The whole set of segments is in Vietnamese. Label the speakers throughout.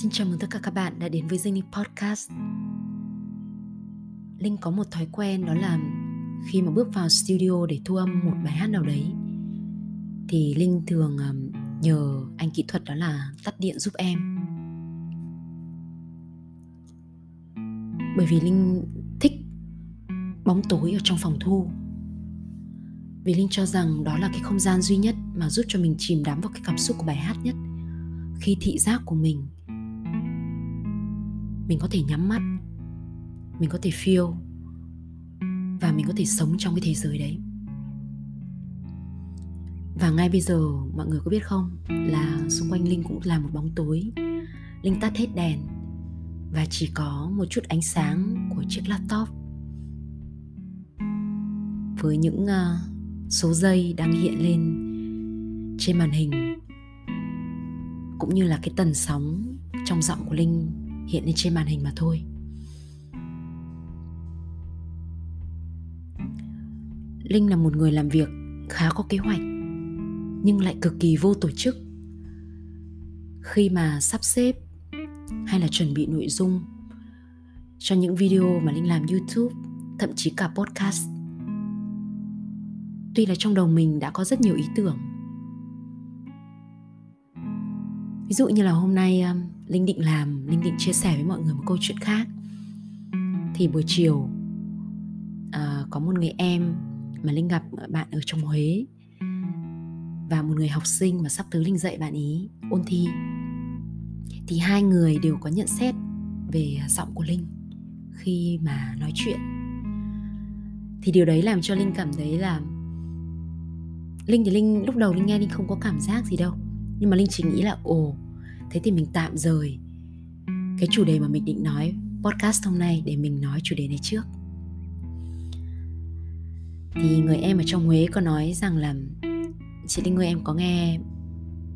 Speaker 1: Xin chào mừng tất cả các bạn đã đến với Linh Podcast. Linh có một thói quen đó là khi mà bước vào studio để thu âm một bài hát nào đấy, thì Linh thường um, nhờ anh kỹ thuật đó là tắt điện giúp em. Bởi vì Linh thích bóng tối ở trong phòng thu. Vì Linh cho rằng đó là cái không gian duy nhất mà giúp cho mình chìm đắm vào cái cảm xúc của bài hát nhất khi thị giác của mình mình có thể nhắm mắt. Mình có thể feel. Và mình có thể sống trong cái thế giới đấy. Và ngay bây giờ mọi người có biết không? Là xung quanh linh cũng là một bóng tối. Linh tắt hết đèn. Và chỉ có một chút ánh sáng của chiếc laptop. Với những uh, số giây đang hiện lên trên màn hình. Cũng như là cái tần sóng trong giọng của linh hiện lên trên màn hình mà thôi. Linh là một người làm việc khá có kế hoạch, nhưng lại cực kỳ vô tổ chức. Khi mà sắp xếp hay là chuẩn bị nội dung cho những video mà linh làm youtube, thậm chí cả podcast, tuy là trong đầu mình đã có rất nhiều ý tưởng. Ví dụ như là hôm nay um, linh định làm linh định chia sẻ với mọi người một câu chuyện khác. Thì buổi chiều uh, có một người em mà linh gặp bạn ở trong huế. Và một người học sinh mà sắp tới linh dạy bạn ý ôn thi. Thì hai người đều có nhận xét về giọng của linh khi mà nói chuyện. Thì điều đấy làm cho linh cảm thấy là linh thì linh lúc đầu linh nghe linh không có cảm giác gì đâu. Nhưng mà linh chỉ nghĩ là ồ thế thì mình tạm rời. Cái chủ đề mà mình định nói podcast hôm nay để mình nói chủ đề này trước. Thì người em ở trong Huế có nói rằng là, chị Linh ơi, em có nghe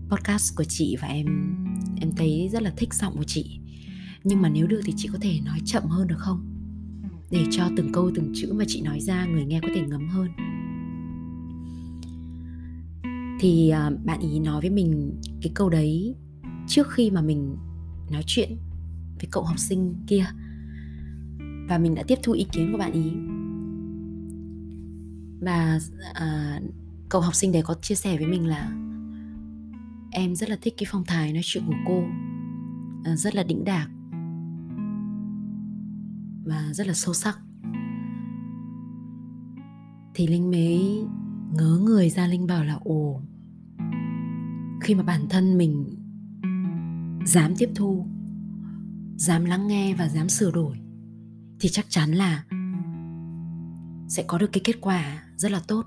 Speaker 1: podcast của chị và em em thấy rất là thích giọng của chị. Nhưng mà nếu được thì chị có thể nói chậm hơn được không? Để cho từng câu, từng chữ mà chị nói ra người nghe có thể ngấm hơn. Thì à, bạn ý nói với mình cái câu đấy trước khi mà mình nói chuyện với cậu học sinh kia. Và mình đã tiếp thu ý kiến của bạn ý. Và à, cậu học sinh đấy có chia sẻ với mình là em rất là thích cái phong thái nói chuyện của cô. À, rất là đĩnh đạc. Và rất là sâu sắc. Thì linh mới ngớ người ra linh bảo là ồ khi mà bản thân mình dám tiếp thu, dám lắng nghe và dám sửa đổi, thì chắc chắn là sẽ có được cái kết quả rất là tốt.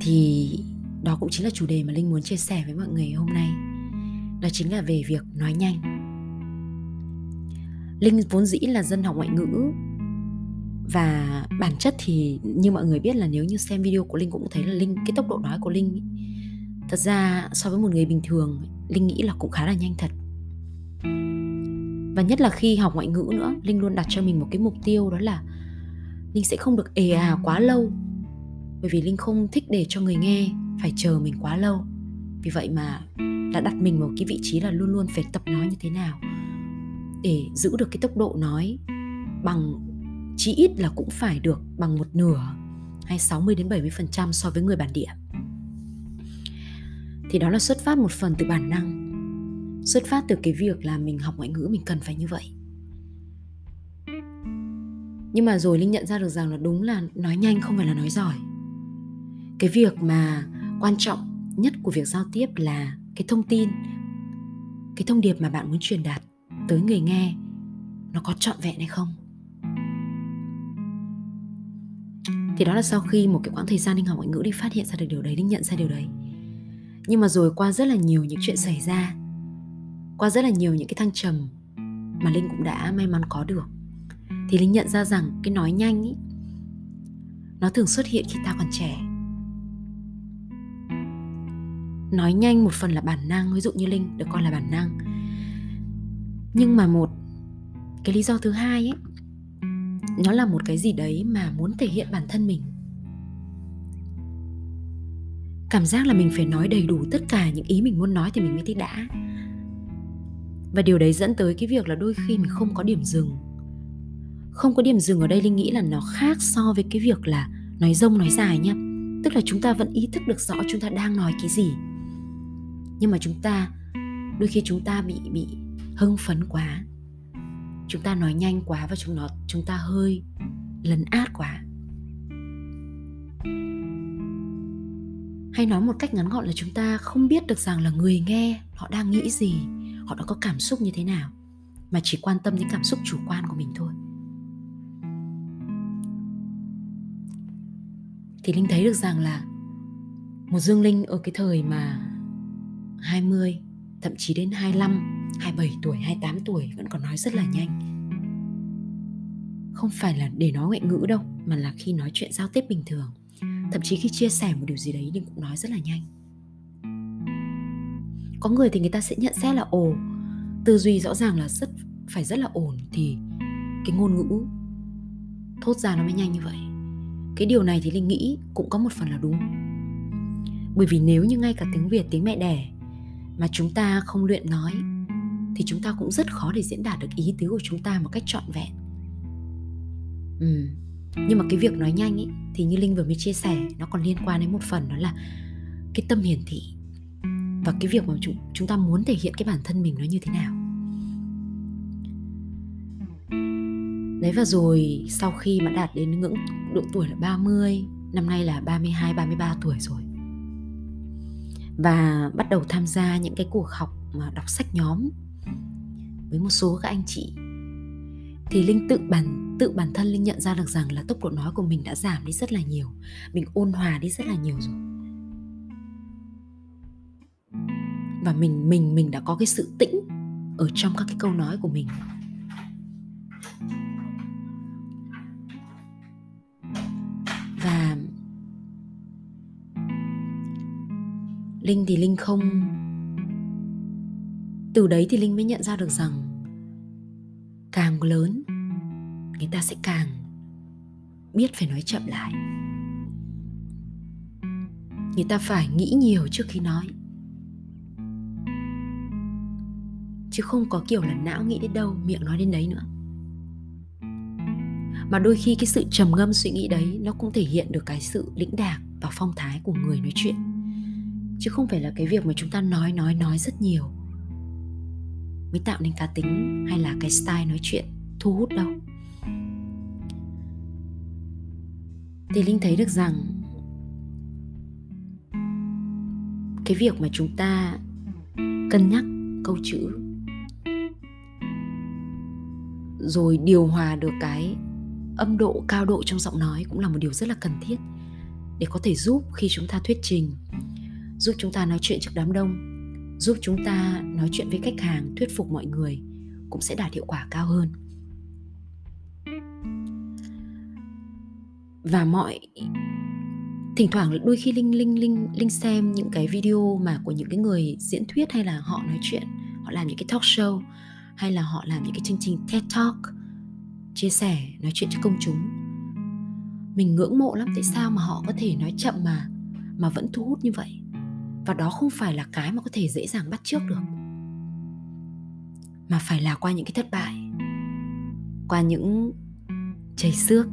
Speaker 1: Thì đó cũng chính là chủ đề mà linh muốn chia sẻ với mọi người hôm nay. Đó chính là về việc nói nhanh. Linh vốn dĩ là dân học ngoại ngữ và bản chất thì như mọi người biết là nếu như xem video của linh cũng thấy là linh, cái tốc độ nói của linh thật ra so với một người bình thường, linh nghĩ là cũng khá là nhanh thật. Và nhất là khi học ngoại ngữ nữa, linh luôn đặt cho mình một cái mục tiêu đó là linh sẽ không được ề à quá lâu. Bởi vì linh không thích để cho người nghe phải chờ mình quá lâu. Vì vậy mà đã đặt mình vào cái vị trí là luôn luôn phải tập nói như thế nào để giữ được cái tốc độ nói bằng chí ít là cũng phải được bằng một nửa hay 60 đến 70% so với người bản địa thì đó là xuất phát một phần từ bản năng. Xuất phát từ cái việc là mình học ngoại ngữ, mình cần phải như vậy. Nhưng mà rồi linh nhận ra được rằng là đúng là nói nhanh không phải là nói giỏi. Cái việc mà quan trọng nhất của việc giao tiếp là cái thông tin, cái thông điệp mà bạn muốn truyền đạt tới người nghe, nó có trọn vẹn hay không? Thì đó là sau khi một cái quãng thời gian linh học ngoại ngữ đi phát hiện ra được điều đấy, linh nhận ra điều đấy nhưng mà rồi qua rất là nhiều những chuyện xảy ra. Qua rất là nhiều những cái thăng trầm mà linh cũng đã may mắn có được. Thì linh nhận ra rằng cái nói nhanh ý, nó thường xuất hiện khi ta còn trẻ. Nói nhanh một phần là bản năng, ví dụ như linh được coi là bản năng. Nhưng mà một cái lý do thứ hai ấy nó là một cái gì đấy mà muốn thể hiện bản thân mình cảm giác là mình phải nói đầy đủ tất cả những ý mình muốn nói thì mình mới thấy đã. Và điều đấy dẫn tới cái việc là đôi khi mình không có điểm dừng. Không có điểm dừng ở đây linh nghĩ là nó khác so với cái việc là nói rông, nói dài nhá. Tức là chúng ta vẫn ý thức được rõ chúng ta đang nói cái gì. Nhưng mà chúng ta, đôi khi chúng ta bị bị hưng phấn quá. Chúng ta nói nhanh quá và chúng nó, chúng ta hơi lấn át quá hay nói một cách ngắn gọn là chúng ta không biết được rằng là người nghe họ đang nghĩ gì họ đã có cảm xúc như thế nào mà chỉ quan tâm đến cảm xúc chủ quan của mình thôi thì linh thấy được rằng là một dương linh ở cái thời mà 20 thậm chí đến 25, 27 tuổi, 28 tuổi vẫn còn nói rất là nhanh. Không phải là để nói ngoại ngữ đâu, mà là khi nói chuyện giao tiếp bình thường. Thậm chí khi chia sẻ một điều gì đấy Linh cũng nói rất là nhanh. Có người thì người ta sẽ nhận xét là ồ, tư duy rõ ràng là rất phải rất là ổn thì cái ngôn ngữ thốt ra nó mới nhanh như vậy. Cái điều này thì Linh nghĩ cũng có một phần là đúng. Bởi vì nếu như ngay cả tiếng Việt, tiếng mẹ đẻ mà chúng ta không luyện nói thì chúng ta cũng rất khó để diễn đạt được ý tứ của chúng ta một cách trọn vẹn ừ nhưng mà cái việc nói nhanh ấy thì như linh vừa mới chia sẻ nó còn liên quan đến một phần đó là cái tâm hiển thị. Và cái việc mà chúng chúng ta muốn thể hiện cái bản thân mình nó như thế nào. Đấy và rồi sau khi mà đạt đến ngưỡng độ tuổi là 30 Năm nay là 32, 33 tuổi rồi. Và bắt đầu tham gia những cái cuộc học mà đọc sách nhóm. Với một số các anh chị thì linh tự bản tự bản thân linh nhận ra được rằng là tốc độ nói của mình đã giảm đi rất là nhiều. Mình ôn hòa đi rất là nhiều rồi. Và mình mình mình đã có cái sự tĩnh ở trong các cái câu nói của mình. Và linh thì linh không, từ đấy thì linh mới nhận ra được rằng càng lớn, người ta sẽ càng biết phải nói chậm lại. Người ta phải nghĩ nhiều trước khi nói. Chứ không có kiểu là não nghĩ đến đâu, miệng nói đến đấy nữa. Mà đôi khi cái sự trầm ngâm suy nghĩ đấy, nó cũng thể hiện được cái sự lĩnh đạc và phong thái của người nói chuyện. Chứ không phải là cái việc mà chúng ta nói nói nói rất nhiều mới tạo nên cá tính hay là cái style nói chuyện thu hút đâu. Thì linh thấy được rằng cái việc mà chúng ta cân nhắc câu chữ, rồi điều hòa được cái âm độ, cao độ trong giọng nói cũng là một điều rất là cần thiết để có thể giúp khi chúng ta thuyết trình, giúp chúng ta nói chuyện trước đám đông giúp chúng ta nói chuyện với khách hàng, thuyết phục mọi người cũng sẽ đạt hiệu quả cao hơn. Và mọi, thỉnh thoảng đôi khi linh linh linh linh xem những cái video mà của những cái người diễn thuyết hay là họ nói chuyện, họ làm những cái talk show hay là họ làm những cái chương trình TED Talk, chia sẻ, nói chuyện cho công chúng. Mình ngưỡng mộ lắm, tại sao mà họ có thể nói chậm mà mà vẫn thu hút như vậy? Và đó không phải là cái mà có thể dễ dàng bắt trước được. Mà phải là qua những cái thất bại qua những chảy xước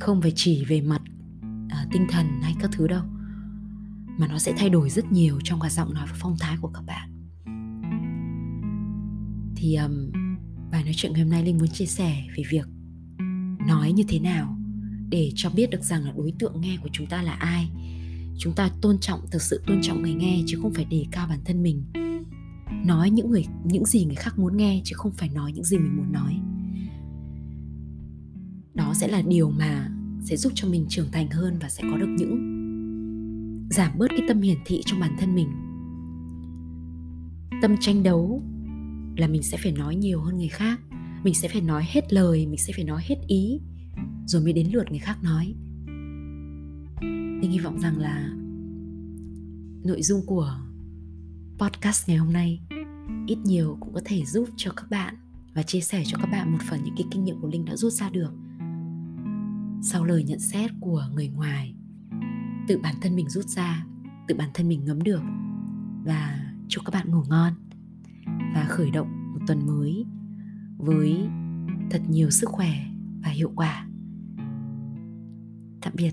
Speaker 1: không phải chỉ về mặt à, tinh thần hay các thứ đâu mà nó sẽ thay đổi rất nhiều trong cả giọng nói và phong thái của các bạn. Thì um, bài nói chuyện ngày hôm nay linh muốn chia sẻ về việc nói như thế nào để cho biết được rằng là đối tượng nghe của chúng ta là ai chúng ta tôn trọng, thực sự tôn trọng người nghe chứ không phải đề cao bản thân mình. Nói những người, những gì người khác muốn nghe chứ không phải nói những gì mình muốn nói. Đó sẽ là điều mà sẽ giúp cho mình trưởng thành hơn và sẽ có được những, giảm bớt cái tâm hiển thị trong bản thân mình. Tâm tranh đấu là mình sẽ phải nói nhiều hơn người khác, mình sẽ phải nói hết lời, mình sẽ phải nói hết ý, rồi mới đến lượt người khác nói mình hy vọng rằng là nội dung của podcast ngày hôm nay ít nhiều cũng có thể giúp cho các bạn và chia sẻ cho các bạn một phần những cái kinh nghiệm của linh đã rút ra được sau lời nhận xét của người ngoài, tự bản thân mình rút ra, tự bản thân mình ngấm được và chúc các bạn ngủ ngon và khởi động một tuần mới với thật nhiều sức khỏe và hiệu quả tạm biệt.